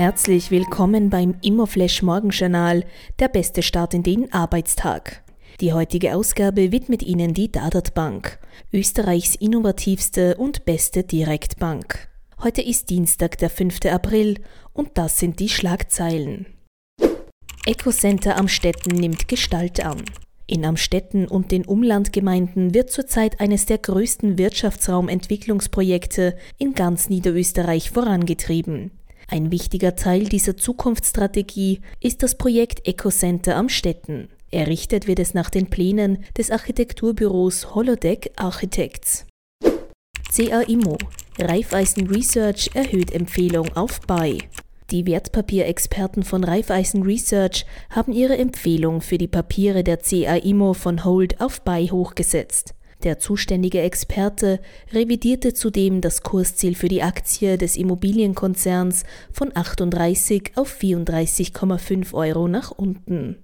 Herzlich willkommen beim Immoflash Morgenjournal, der beste Start in den Arbeitstag. Die heutige Ausgabe widmet Ihnen die Dadat Bank, Österreichs innovativste und beste Direktbank. Heute ist Dienstag, der 5. April und das sind die Schlagzeilen. Ecocenter Amstetten nimmt Gestalt an. In Amstetten und den Umlandgemeinden wird zurzeit eines der größten Wirtschaftsraumentwicklungsprojekte in ganz Niederösterreich vorangetrieben. Ein wichtiger Teil dieser Zukunftsstrategie ist das Projekt Ecocenter am Städten. Errichtet wird es nach den Plänen des Architekturbüros Holodeck Architects. CAIMO Raiffeisen Research erhöht Empfehlung auf Buy. Die Wertpapierexperten von Raiffeisen Research haben ihre Empfehlung für die Papiere der CAIMO von Hold auf Buy hochgesetzt. Der zuständige Experte revidierte zudem das Kursziel für die Aktie des Immobilienkonzerns von 38 auf 34,5 Euro nach unten.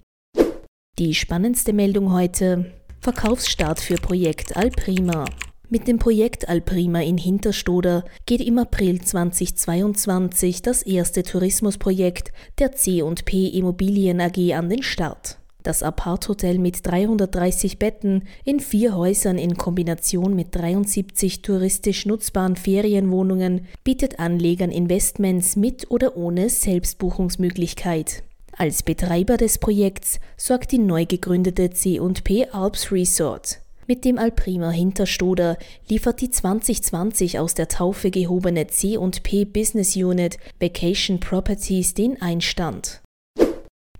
Die spannendste Meldung heute Verkaufsstart für Projekt Alprima. Mit dem Projekt Alprima in Hinterstoder geht im April 2022 das erste Tourismusprojekt der C&P Immobilien AG an den Start. Das Apart-Hotel mit 330 Betten in vier Häusern in Kombination mit 73 touristisch nutzbaren Ferienwohnungen bietet Anlegern Investments mit oder ohne Selbstbuchungsmöglichkeit. Als Betreiber des Projekts sorgt die neu gegründete C&P Alps Resort. Mit dem Alprima Hinterstoder liefert die 2020 aus der Taufe gehobene C&P Business Unit Vacation Properties den Einstand.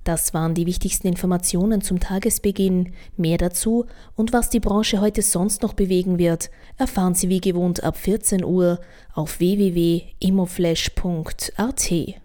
Das waren die wichtigsten Informationen zum Tagesbeginn. Mehr dazu und was die Branche heute sonst noch bewegen wird, erfahren Sie wie gewohnt ab 14 Uhr auf www.immoflash.at.